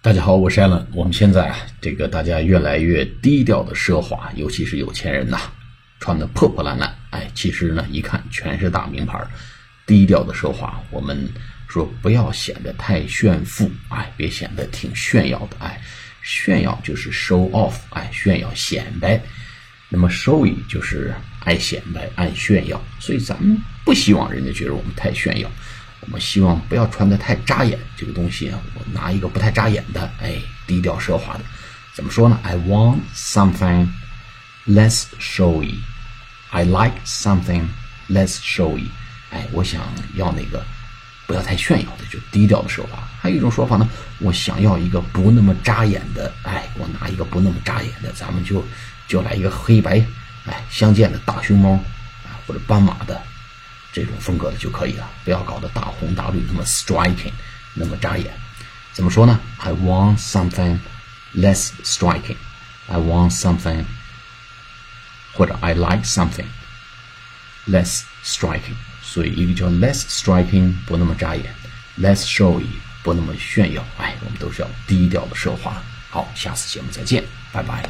大家好，我是艾伦。我们现在，这个大家越来越低调的奢华，尤其是有钱人呐，穿的破破烂烂，哎，其实呢，一看全是大名牌，低调的奢华。我们说不要显得太炫富，哎，别显得挺炫耀的，哎，炫耀就是 show off，哎，炫耀显摆。那么 showy 就是爱显摆、爱炫耀，所以咱们不希望人家觉得我们太炫耀。我们希望不要穿的太扎眼，这个东西啊，我拿一个不太扎眼的，哎，低调奢华的，怎么说呢？I want something less showy. I like something less showy. 哎，我想要那个不要太炫耀的，就低调的奢华。还有一种说法呢，我想要一个不那么扎眼的，哎，我拿一个不那么扎眼的，咱们就就来一个黑白哎相间的大熊猫啊，或者斑马的。这种风格的就可以了，不要搞得大红大绿，那么 striking，那么扎眼。怎么说呢？I want something less striking. I want something，或者 I like something less striking。所以一个叫 less striking，不那么扎眼；less showy，不那么炫耀。哎，我们都是要低调的奢华。好，下次节目再见，拜拜。